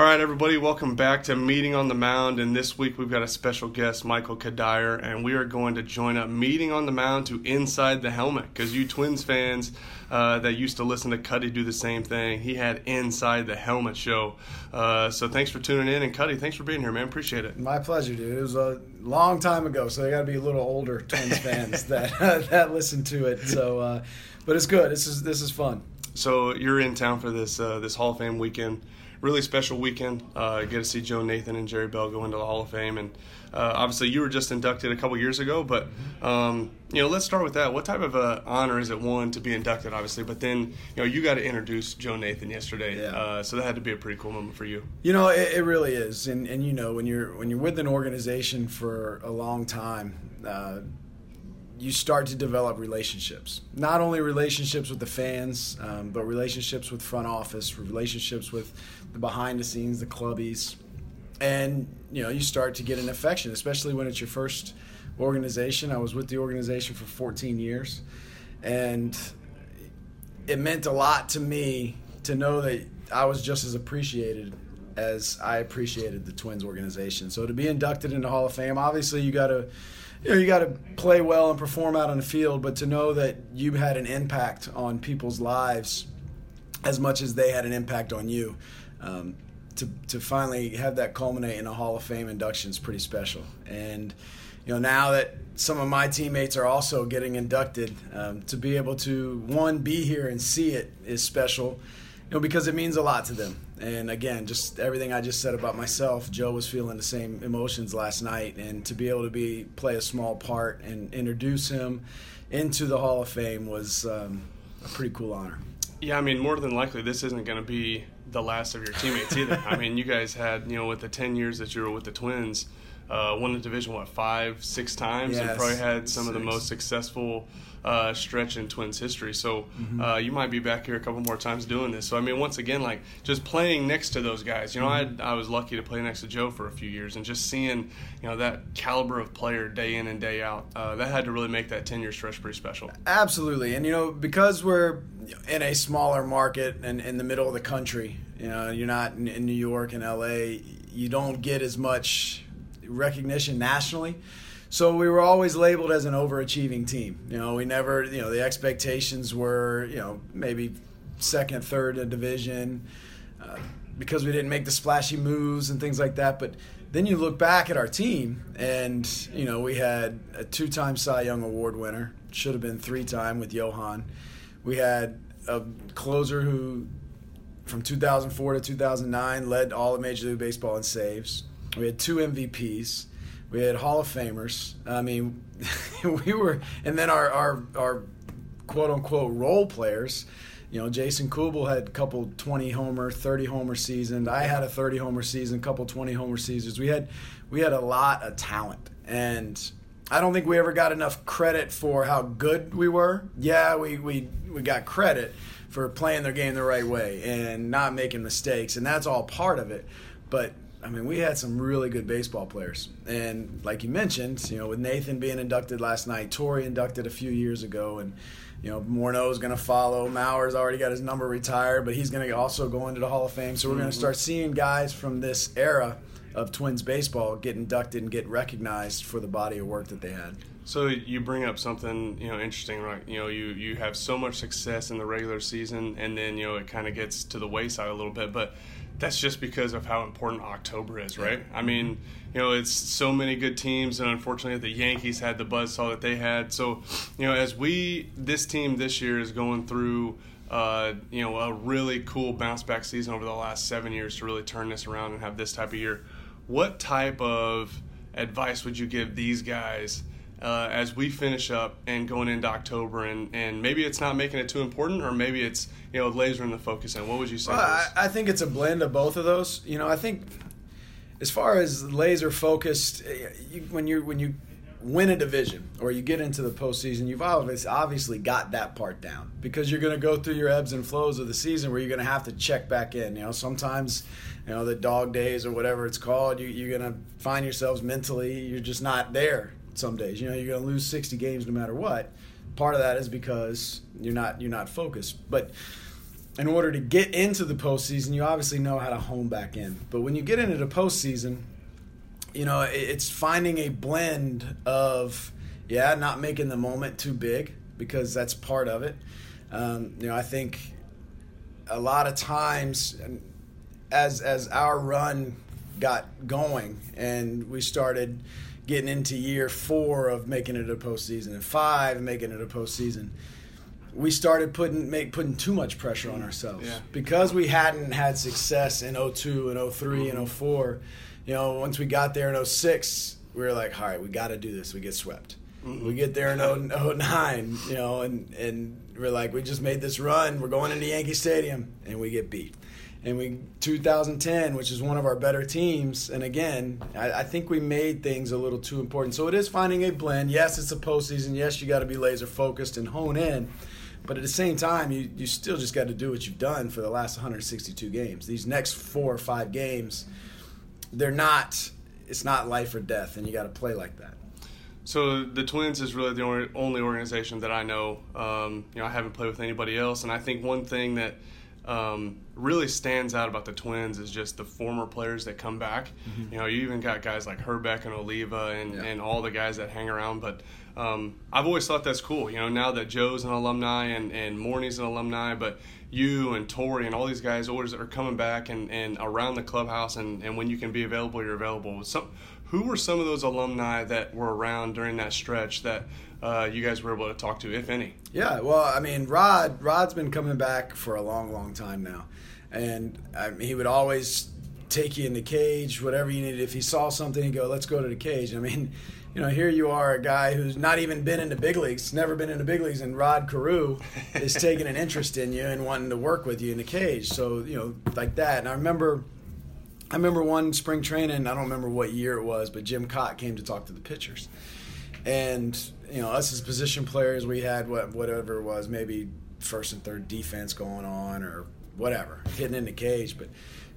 All right, everybody, welcome back to Meeting on the Mound. And this week we've got a special guest, Michael Cuddyer, and we are going to join up Meeting on the Mound to Inside the Helmet. Because you Twins fans uh, that used to listen to Cuddy do the same thing, he had Inside the Helmet show. Uh, so thanks for tuning in. And Cuddy, thanks for being here, man. Appreciate it. My pleasure, dude. It was a long time ago, so they got to be a little older Twins fans that that listen to it. So, uh, but it's good. This is this is fun. So you're in town for this uh, this Hall of Fame weekend really special weekend. Uh, get to see Joe Nathan and Jerry Bell go into the Hall of Fame, and uh, obviously you were just inducted a couple years ago. But um, you know, let's start with that. What type of uh, honor is it one to be inducted, obviously, but then you know you got to introduce Joe Nathan yesterday, Yeah. uh, so that had to be a pretty cool moment for you. You know, it, it really is, and and you know when you're when you're with an organization for a long time. You start to develop relationships. Not only relationships with the fans, um, but relationships with front office, relationships with the behind the scenes, the clubbies, and you know you start to get an affection, especially when it's your first organization. I was with the organization for 14 years, and it meant a lot to me to know that I was just as appreciated as I appreciated the Twins organization. So to be inducted into Hall of Fame, obviously you got to you know you got to play well and perform out on the field, but to know that you had an impact on people's lives as much as they had an impact on you. Um, to, to finally have that culminate in a Hall of Fame induction is pretty special. And you know now that some of my teammates are also getting inducted, um, to be able to one be here and see it is special. You know because it means a lot to them. And again, just everything I just said about myself, Joe was feeling the same emotions last night, and to be able to be play a small part and introduce him into the Hall of Fame was um, a pretty cool honor. Yeah, I mean, more than likely, this isn't going to be the last of your teammates either. I mean, you guys had, you know, with the 10 years that you were with the Twins, uh, won the division, what, five, six times? and probably had some of the most successful uh, stretch in Twins history. So uh, you might be back here a couple more times doing this. So, I mean, once again, like, just playing next to those guys. You know, I, I was lucky to play next to Joe for a few years and just seeing, you know, that caliber of player day in and day out, uh, that had to really make that 10 year stretch pretty special. Absolutely, and you know because we're in a smaller market and in the middle of the country, you know, you're not in, in New York and L.A. You don't get as much recognition nationally. So we were always labeled as an overachieving team. You know, we never, you know, the expectations were, you know, maybe second, third division uh, because we didn't make the splashy moves and things like that. But then you look back at our team, and you know we had a two-time Cy Young Award winner, should have been three-time with Johan. We had a closer who, from 2004 to 2009, led all of Major League Baseball in saves. We had two MVPs. We had Hall of Famers. I mean, we were, and then our our, our quote unquote role players. You know, Jason Kubel had a couple 20 homer, 30 homer seasons. I had a 30 homer season, a couple 20 homer seasons. We had we had a lot of talent, and I don't think we ever got enough credit for how good we were. Yeah, we we we got credit for playing their game the right way and not making mistakes, and that's all part of it. But I mean, we had some really good baseball players, and like you mentioned, you know, with Nathan being inducted last night, Torii inducted a few years ago, and you know, Morneau's going to follow. Mauer's already got his number retired, but he's going to also go into the Hall of Fame. So we're going to mm-hmm. start seeing guys from this era of Twins baseball get inducted and get recognized for the body of work that they had. So you bring up something you know interesting, right? You know, you you have so much success in the regular season, and then you know it kind of gets to the wayside a little bit, but that's just because of how important October is, right? I mean, you know, it's so many good teams, and unfortunately, the Yankees had the buzzsaw that they had. So, you know, as we this team this year is going through. Uh, you know, a really cool bounce back season over the last seven years to really turn this around and have this type of year. What type of advice would you give these guys uh, as we finish up and going into October, and, and maybe it's not making it too important, or maybe it's you know lasering the focus in. What would you say? Well, I, I think it's a blend of both of those. You know, I think as far as laser focused, eh, you, when you when you win a division or you get into the postseason, you've obviously obviously got that part down because you're going to go through your ebbs and flows of the season where you're going to have to check back in. You know, sometimes you know the dog days or whatever it's called, you, you're going to find yourselves mentally you're just not there. Some days, you know, you're going to lose 60 games no matter what. Part of that is because you're not you're not focused, but in order to get into the postseason, you obviously know how to hone back in. But when you get into the postseason, you know, it's finding a blend of, yeah, not making the moment too big because that's part of it. Um, you know, I think a lot of times as as our run got going and we started getting into year four of making it a postseason and five making it a postseason, we started putting make putting too much pressure on ourselves yeah. because we hadn't had success in 02 and 3 mm-hmm. and 04 you know once we got there in 06 we were like all right we got to do this we get swept mm-hmm. we get there in 09 you know and and we're like we just made this run we're going into yankee stadium and we get beat and we 2010 which is one of our better teams and again I, I, think we made things a little too important so it is finding a blend yes it's a postseason yes you got to be laser focused and hone in but at the same time, you, you still just got to do what you've done for the last 162 games. These next four or five games, they're not. It's not life or death, and you got to play like that. So the Twins is really the only organization that I know. Um, you know, I haven't played with anybody else, and I think one thing that um, really stands out about the Twins is just the former players that come back. Mm-hmm. You know, you even got guys like Hrbek and Oliva and, yeah. and all the guys that hang around, but um, I've always thought that's cool. You know, now that Joe's an alumni and and Morneau's an alumni, but you and Torii and all these guys always are coming back and, and around the clubhouse, and, and when you can be available, you're available. Some, who were some of those alumni that were around during that stretch that uh, you guys were able to talk to, if any? Yeah, well, I mean, Rod Rod's been coming back for a long, long time now, and I mean, he would always take you in the cage, whatever you needed. If he saw something, he'd go, "Let's go to the cage." I mean you know, here you are, a guy who's not even been in the big leagues, never been in the big leagues, and Rod Carew is taking an interest in you and wanting to work with you in the cage. So you know, like that. And I remember, I remember one spring training. I don't remember what year it was, but Jim Kaat came to talk to the pitchers, and you know, us as position players, we had what whatever it was, maybe first and third defense going on or whatever, hitting in the cage, but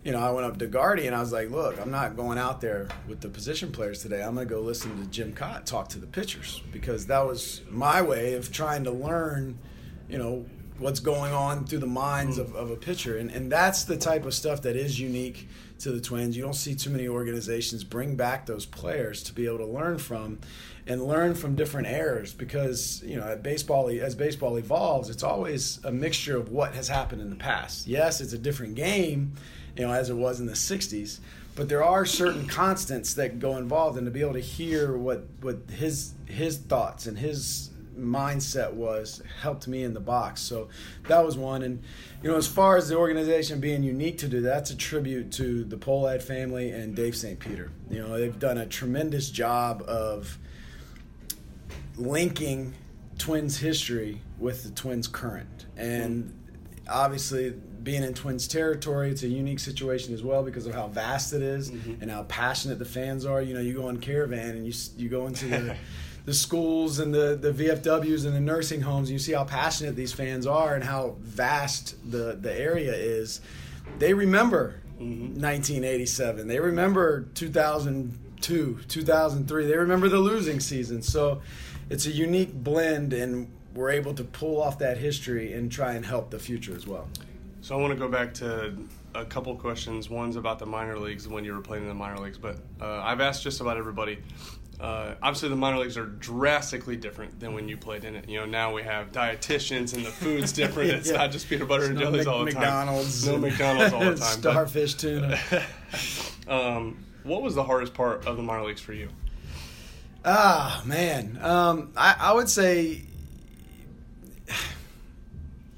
you know, I went up to Gardy and I was like, look, I'm not going out there with the position players today. I'm going to go listen to Jim Kaat talk to the pitchers because that was my way of trying to learn, you know, what's going on through the minds of, mm. of a pitcher. And, and that's the type of stuff that is unique to the Twins. You don't see too many organizations bring back those players to be able to learn from and learn from different errors because, you know, at baseball, as baseball evolves, it's always a mixture of what has happened in the past. Yes, it's a different game you know, as it was in the '60s. But there are certain constants that go involved, and to be able to hear what what his his thoughts and his mindset was helped me in the box. So that was one. And you know, as far as the organization being unique to do, that's a tribute to the Pohlad family and Dave St. Peter. You know, they've done a tremendous job of linking Twins history with the Twins current, and obviously being in Twins territory, it's a unique situation as well because of how vast it is mm-hmm. and how passionate the fans are. You know, you go on caravan and you you go into the the schools and the the VFWs and the nursing homes, and you see how passionate these fans are and how vast the the area is. They remember mm-hmm. 1987. They remember 2002, 2003. They remember the losing season. So it's a unique blend and we're able to pull off that history and try and help the future as well. So I want to go back to a couple questions. One's about the minor leagues when you were playing in the minor leagues, but uh, I've asked just about everybody. Uh, obviously, the minor leagues are drastically different than when you played in it. You know, now we have dietitians and the food's different. It's yeah. not just peanut butter and jellies all the time. McDonald's, no McDonald's all the time. StarKist tuna. um, what was the hardest part of the minor leagues for you? Ah, man, um, I, I would say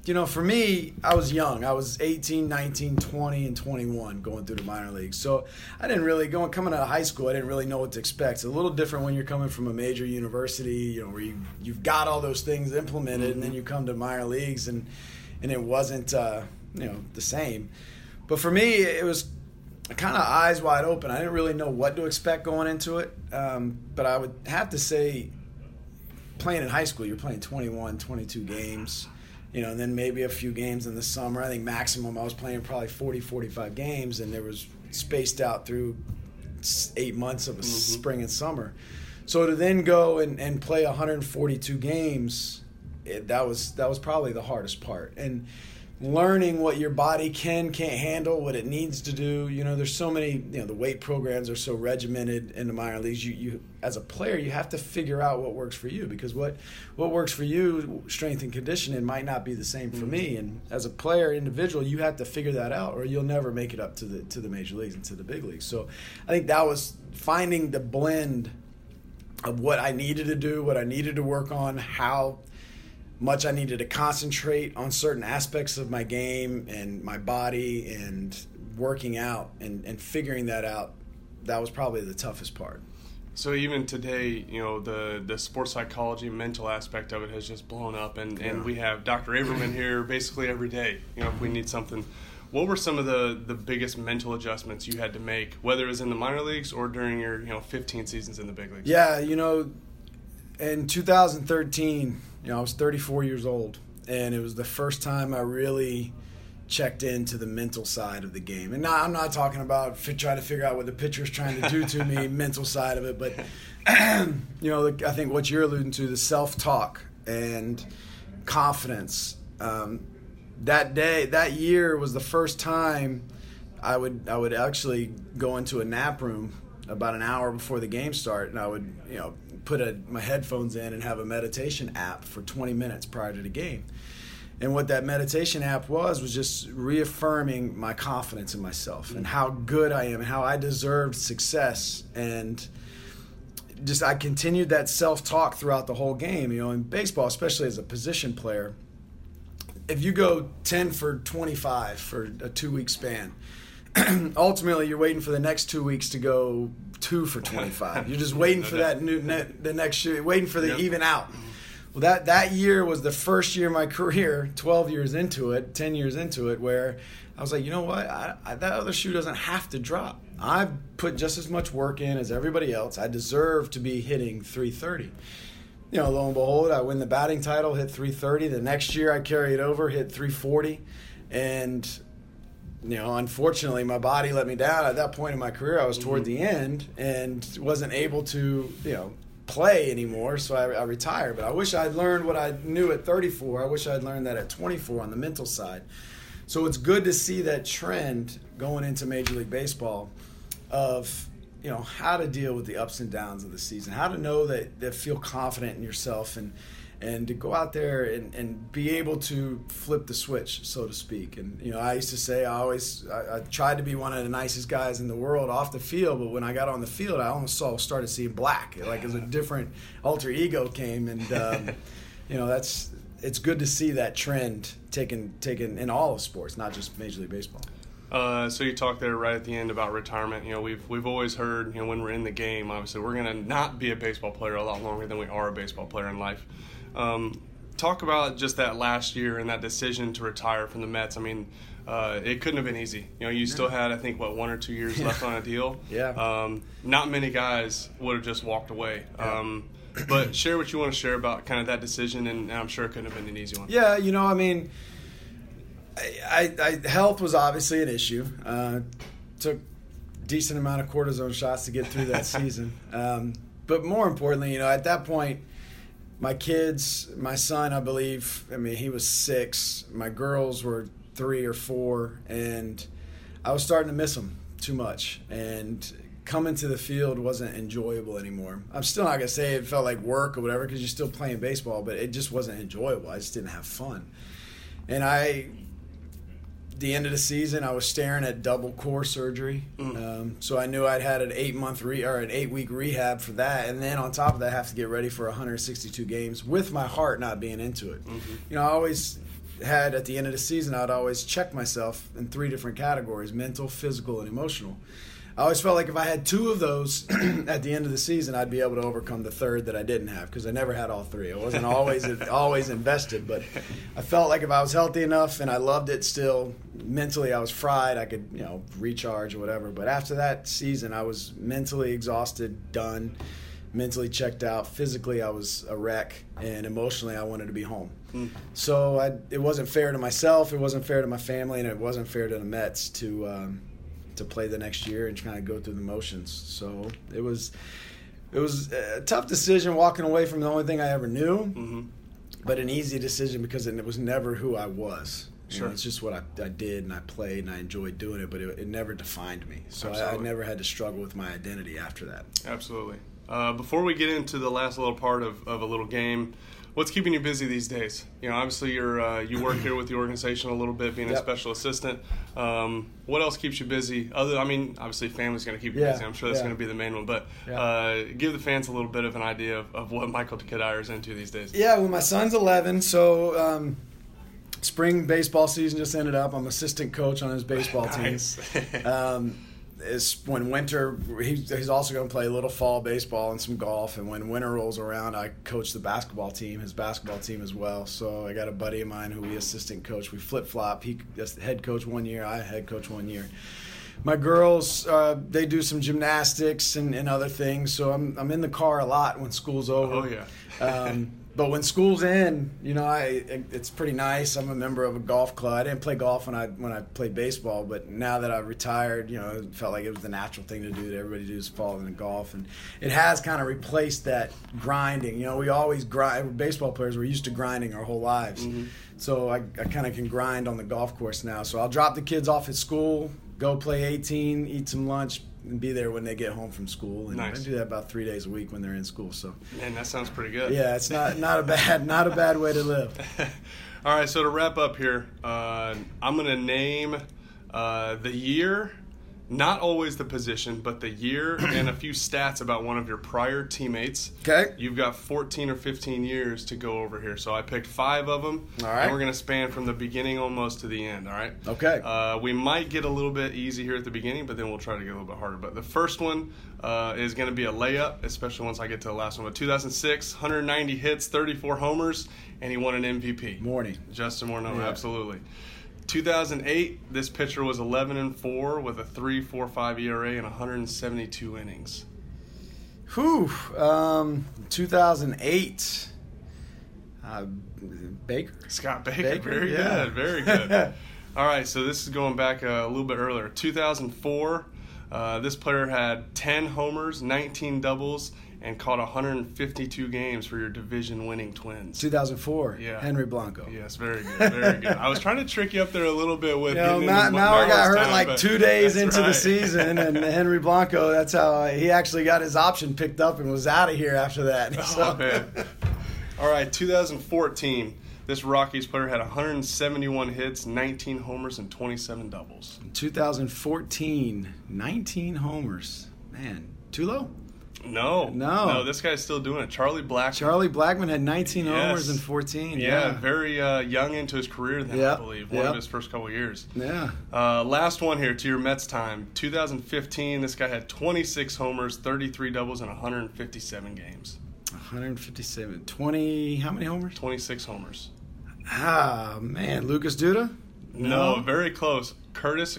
you know, for me, I was young. I was 18, 19, 20, and 21 going through the minor leagues. So I didn't really, going coming out of high school, I didn't really know what to expect. It's a little different when you're coming from a major university, you know, where you, you've got all those things implemented, mm-hmm. and then you come to minor leagues, and, and it wasn't, uh, you know, the same. But for me, it was kind of eyes wide open. I didn't really know what to expect going into it. Um, but I would have to say, playing in high school, you're playing 21, 22 games you know, and then maybe a few games in the summer. I think maximum I was playing probably 40, 45 games, and there was spaced out through eight months of a mm-hmm. spring and summer. So to then go and, and play 142 games, it, that was that was probably the hardest part. And learning what your body can can't handle, what it needs to do. You know, there's so many. You know, the weight programs are so regimented in the minor leagues. You, you as a player, you have to figure out what works for you because what what works for you, strength and conditioning, might not be the same for me. Mm-hmm. And as a player, individual, you have to figure that out, or you'll never make it up to the to the major leagues and to the big leagues. So, I think that was finding the blend of what I needed to do, what I needed to work on, how much I needed to concentrate on certain aspects of my game and my body and working out and, and figuring that out. That was probably the toughest part. So even today, you know, the the sports psychology, mental aspect of it has just blown up, and, and we have Dr. Averman here basically every day. You know, if we need something, what were some of the the biggest mental adjustments you had to make, whether it was in the minor leagues or during your you know 15 seasons in the big leagues? Yeah, you know, in 2013, you know, I was 34 years old, and it was the first time I really checked into the mental side of the game. And now I'm not talking about fi- trying to figure out what the pitcher's trying to do to me, mental side of it, but you know, I think what you're alluding to, the self-talk and confidence. Um, that day, that year was the first time I would I would actually go into a nap room about an hour before the game start, and I would you know put a, my headphones in and have a meditation app for 20 minutes prior to the game. And what that meditation app was was just reaffirming my confidence in myself and how good I am and how I deserved success and just I continued that self-talk throughout the whole game, you know, in baseball especially as a position player. If you go 10 for 25 for a 2-week span, ultimately you're waiting for the next 2 weeks to go 2 for 25. You're just waiting for that new ne- the next year, waiting for the Yep. even out. Mm-hmm. Well, that that year was the first year of my career, 12 years into it, 10 years into it, where I was like, you know what, I, I, that other shoe doesn't have to drop. I've put just as much work in as everybody else. I deserve to be hitting 330. You know, lo and behold, I win the batting title, hit 330. The next year, I carry it over, hit 340, and you know, unfortunately, my body let me down. At that point in my career, I was toward mm-hmm. the end and wasn't able to, you know, play anymore. So I, I retired. But I wish I'd learned what I knew at 34. I wish I'd learned that at 24 on the mental side. So it's good to see that trend going into Major League Baseball of you know how to deal with the ups and downs of the season, how to know that, that feel confident in yourself and and to go out there and, and be able to flip the switch, so to speak. And you know, I used to say I always I, I tried to be one of the nicest guys in the world off the field, but when I got on the field, I almost saw started seeing black, like as a different alter ego came, and um, you know that's it's good to see that trend taken taken in all of sports, not just Major League Baseball. Uh, so you talked there right at the end about retirement. You know, we've we've always heard, you know, when we're in the game, obviously we're going to not be a baseball player a lot longer than we are a baseball player in life. Um, talk about just that last year and that decision to retire from the Mets. I mean, uh, it couldn't have been easy. You know, you still had, I think, what one or two years left on a deal. Yeah. Um, not many guys would have just walked away. Yeah. Um, but share what you want to share about kind of that decision, and, and I'm sure it couldn't have been an easy one. Yeah, you know, I mean, I, I, I health was obviously an issue. Uh, took decent amount of cortisone shots to get through that season. Um, but more importantly, you know, at that point, my kids, my son, I believe, I mean, he was six. My girls were three or four, and I was starting to miss them too much. And coming to the field wasn't enjoyable anymore. I'm still not gonna say it felt like work or whatever because you're still playing baseball, but it just wasn't enjoyable. I just didn't have fun. And I, the end of the season, I was staring at double core surgery. Mm. Um, so I knew I'd had an eight month re- or an eight week rehab for that, and then on top of that, I have to get ready for 162 games with my heart not being into it. You know, I always had at the end of the season, I'd always check myself in three different categories: mental, physical, and emotional. I always felt like if I had two of those at the end of the season, I'd be able to overcome the third that I didn't have because I never had all three. I wasn't always always invested, but I felt like if I was healthy enough and I loved it still, mentally I was fried. I could you know recharge or whatever. But after that season, I was mentally exhausted, done, mentally checked out. Physically, I was a wreck, and emotionally, I wanted to be home. So I, it wasn't fair to myself, it wasn't fair to my family, and it wasn't fair to the Mets to um, to play the next year and kind of go through the motions. So it was it was a tough decision walking away from the only thing I ever knew, hmm but an easy decision because it was never who I was. You Sure. know, it's just what I, I did and I played and I enjoyed doing it, but it, it never defined me. So I, I never had to struggle with my identity after that. Absolutely. Uh, before we get into the last little part of, of a little game, what's keeping you busy these days? You know, obviously you're uh, you work here with the organization a little bit, being a special assistant. Um, what else keeps you busy? Other, I mean, obviously family's going to keep you Yeah, busy. I'm sure that's yeah. going to be the main one. But Yeah. uh, give the fans a little bit of an idea of, of what Michael Cuddyer is into these days. Yeah, well, my son's 11, so um, spring baseball season just ended up. I'm assistant coach on his baseball team. Um, is when winter he's, he's also going to play a little fall baseball and some golf. And when winter rolls around i coach the basketball team his basketball team as well. So i got a buddy of mine who we assistant coach. We flip-flop. He that's the head coach one year i head coach one year. My girls uh, they do some gymnastics and, and other things. So I'm, I'm in the car a lot when school's over. Oh, yeah. um, but when school's in, you know, I it, it's pretty nice. I'm a member of a golf club. I didn't play golf when I when I played baseball, but now that I've retired, you know, it felt like it was the natural thing to do. That everybody do is fall into golf, and it has kind of replaced that grinding. You know, we always grind. Baseball players were used to grinding our whole lives, mm-hmm. so I, I kind of can grind on the golf course now. So I'll drop the kids off at school, go play 18, eat some lunch, and be there when they get home from school. And Nice. I do that about three days a week when they're in school. So. Man, that sounds pretty good. Yeah, it's not not a bad not a bad way to live. All right, so to wrap up here, uh, I'm to name uh, the year, not always the position, but the year and a few stats about one of your prior teammates. Okay. You've got 14 or 15 years to go over here. So I picked five of them. All right. And we're going to span from the beginning almost to the end, all right? Okay. Uh, we might get a little bit easy here at the beginning, but then we'll try to get a little bit harder. But the first one uh, is going to be a layup, especially once I get to the last one. But 2006, 190 hits, 34 homers, and he won an MVP. Morneau. Justin Morneau, Yeah. absolutely. 2008, this pitcher was 11 and 4 with a 3.45 ERA and 172 innings. Whew. Um, 2008. Uh, Baker. Scott Baker, Baker, very yeah. good, very good. All right, so this is going back a little bit earlier. 2004, uh, this player had 10 homers, 19 doubles, and caught 152 games for your division-winning Twins. 2004. Yeah. Henry Blanco. Yes, very good, very good. I was trying to trick you up there a little bit with. You know, getting now, into now I got hurt time, like two days into the season, and Henry Blanco. That's how uh, he actually got his option picked up and was out of here after that. Oh So- man! All right, 2014. This Rockies player had 171 hits, 19 homers, and 27 doubles. 2014, 19 homers. Man, too low. No, No. no. This guy's still doing it. Charlie Black. Charlie Blackmon had 19 homers Yes. in 14. Yeah, Yeah. very uh, young into his career then, I believe. One yep. of his first couple years. Yeah. Uh, last one here to your Mets time. 2015, this guy had 26 homers, 33 doubles, and 157 games. 157. 20. How many homers? 26 homers. Ah, man. Lucas Duda? No, very close. Curtis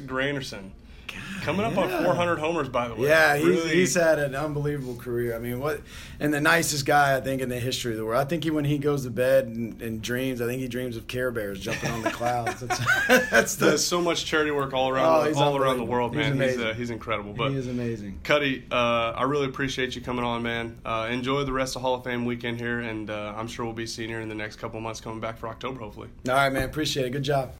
Granderson. Coming up on 400 homers, by the way. Yeah, he's, Really- he's had an unbelievable career. I mean, what and the nicest guy I think in the history of the world. I think he, when he goes to bed and, and dreams, I think he dreams of Care Bears jumping on the clouds. That's, that's the. does so much charity work all around, Oh, the, all around the world, man. He's, amazing. uh, he's incredible. But he is amazing. Cuddy, uh, I really appreciate you coming on, man. Uh, enjoy the rest of Hall of Fame weekend here, and uh, I'm sure we'll be seeing you in the next couple months coming back for October, hopefully. All right, man. Appreciate it. Good job.